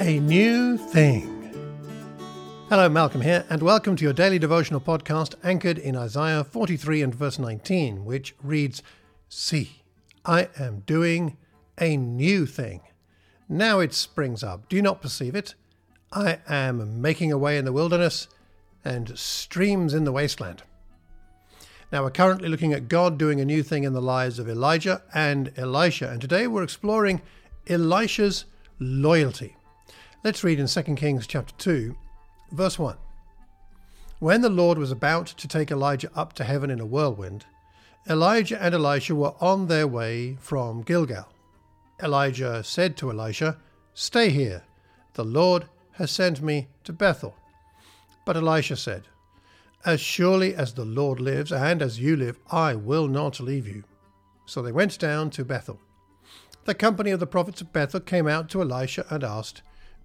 a new thing. Hello, Malcolm here, and welcome to your daily devotional podcast anchored in Isaiah 43 and verse 19, which reads See, I am doing a new thing. Now it springs up. Do you not perceive it? I am making a way in the wilderness and streams in the wasteland. Now, we're currently looking at God doing a new thing in the lives of Elijah and Elisha, and today we're exploring Elisha's loyalty. Let's read in 2 Kings chapter 2, verse 1. When the Lord was about to take Elijah up to heaven in a whirlwind, Elijah and Elisha were on their way from Gilgal. Elijah said to Elisha, Stay here, the Lord has sent me to Bethel. But Elisha said, as surely as the Lord lives, and as you live, I will not leave you. So they went down to Bethel. The company of the prophets of Bethel came out to Elisha and asked,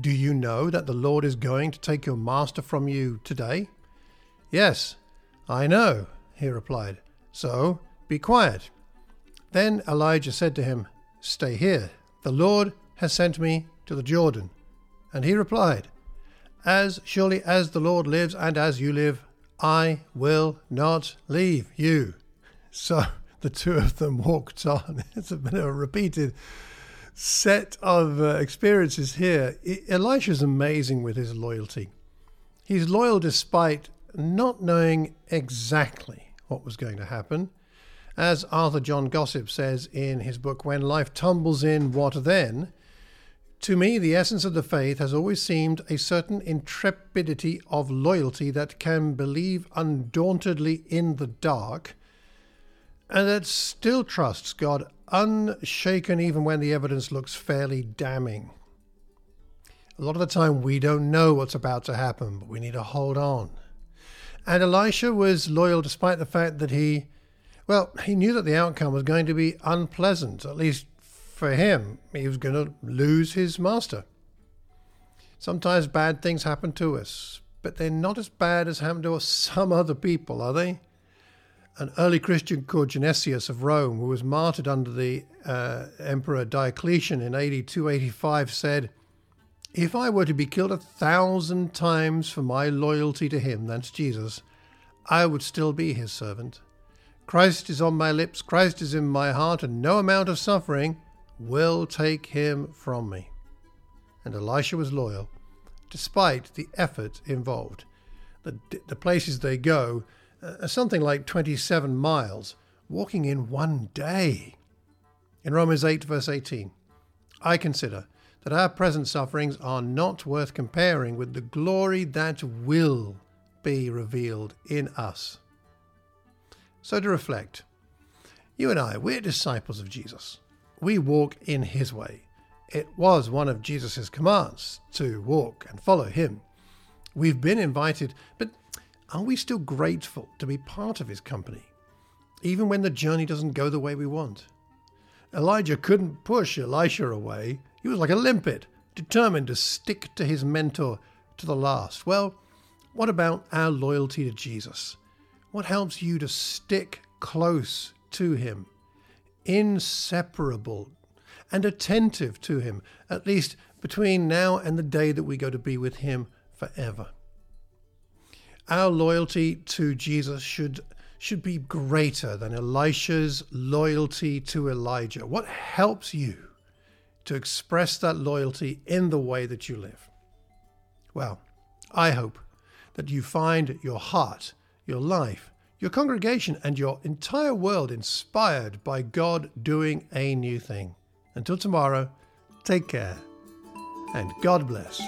Do you know that the Lord is going to take your master from you today? Yes, I know, he replied. So be quiet. Then Elijah said to him, Stay here. The Lord has sent me to the Jordan. And he replied, as surely as the Lord lives and as you live, I will not leave you. So the two of them walked on. It's a bit of a repeated set of uh, experiences here. Elisha's amazing with his loyalty. He's loyal despite not knowing exactly what was going to happen. As Arthur John Gossip says in his book, When Life Tumbles In, What Then? To me, the essence of the faith has always seemed a certain intrepidity of loyalty that can believe undauntedly in the dark and that still trusts God unshaken even when the evidence looks fairly damning. A lot of the time, we don't know what's about to happen, but we need to hold on. And Elisha was loyal despite the fact that he, well, he knew that the outcome was going to be unpleasant, at least for him, he was going to lose his master. Sometimes bad things happen to us, but they're not as bad as happen to some other people, are they? An early Christian called Genesius of Rome, who was martyred under the uh, Emperor Diocletian in AD 285, said, If I were to be killed a thousand times for my loyalty to him, that's Jesus, I would still be his servant. Christ is on my lips, Christ is in my heart, and no amount of suffering will take him from me. And Elisha was loyal, despite the effort involved. The, the places they go uh, something like 27 miles, walking in one day. In Romans 8, verse 18, I consider that our present sufferings are not worth comparing with the glory that will be revealed in us. So to reflect, you and I, we're disciples of Jesus we walk in his way. It was one of Jesus' commands to walk and follow him. We've been invited, but are we still grateful to be part of his company, even when the journey doesn't go the way we want? Elijah couldn't push Elisha away. He was like a limpet, determined to stick to his mentor to the last. Well, what about our loyalty to Jesus? What helps you to stick close to him? inseparable and attentive to Him, at least between now and the day that we go to be with Him forever. Our loyalty to Jesus should, should be greater than Elisha's loyalty to Elijah. What helps you to express that loyalty in the way that you live? Well, I hope that you find your heart, your life, your congregation and your entire world inspired by God doing a new thing. Until tomorrow, take care and God bless.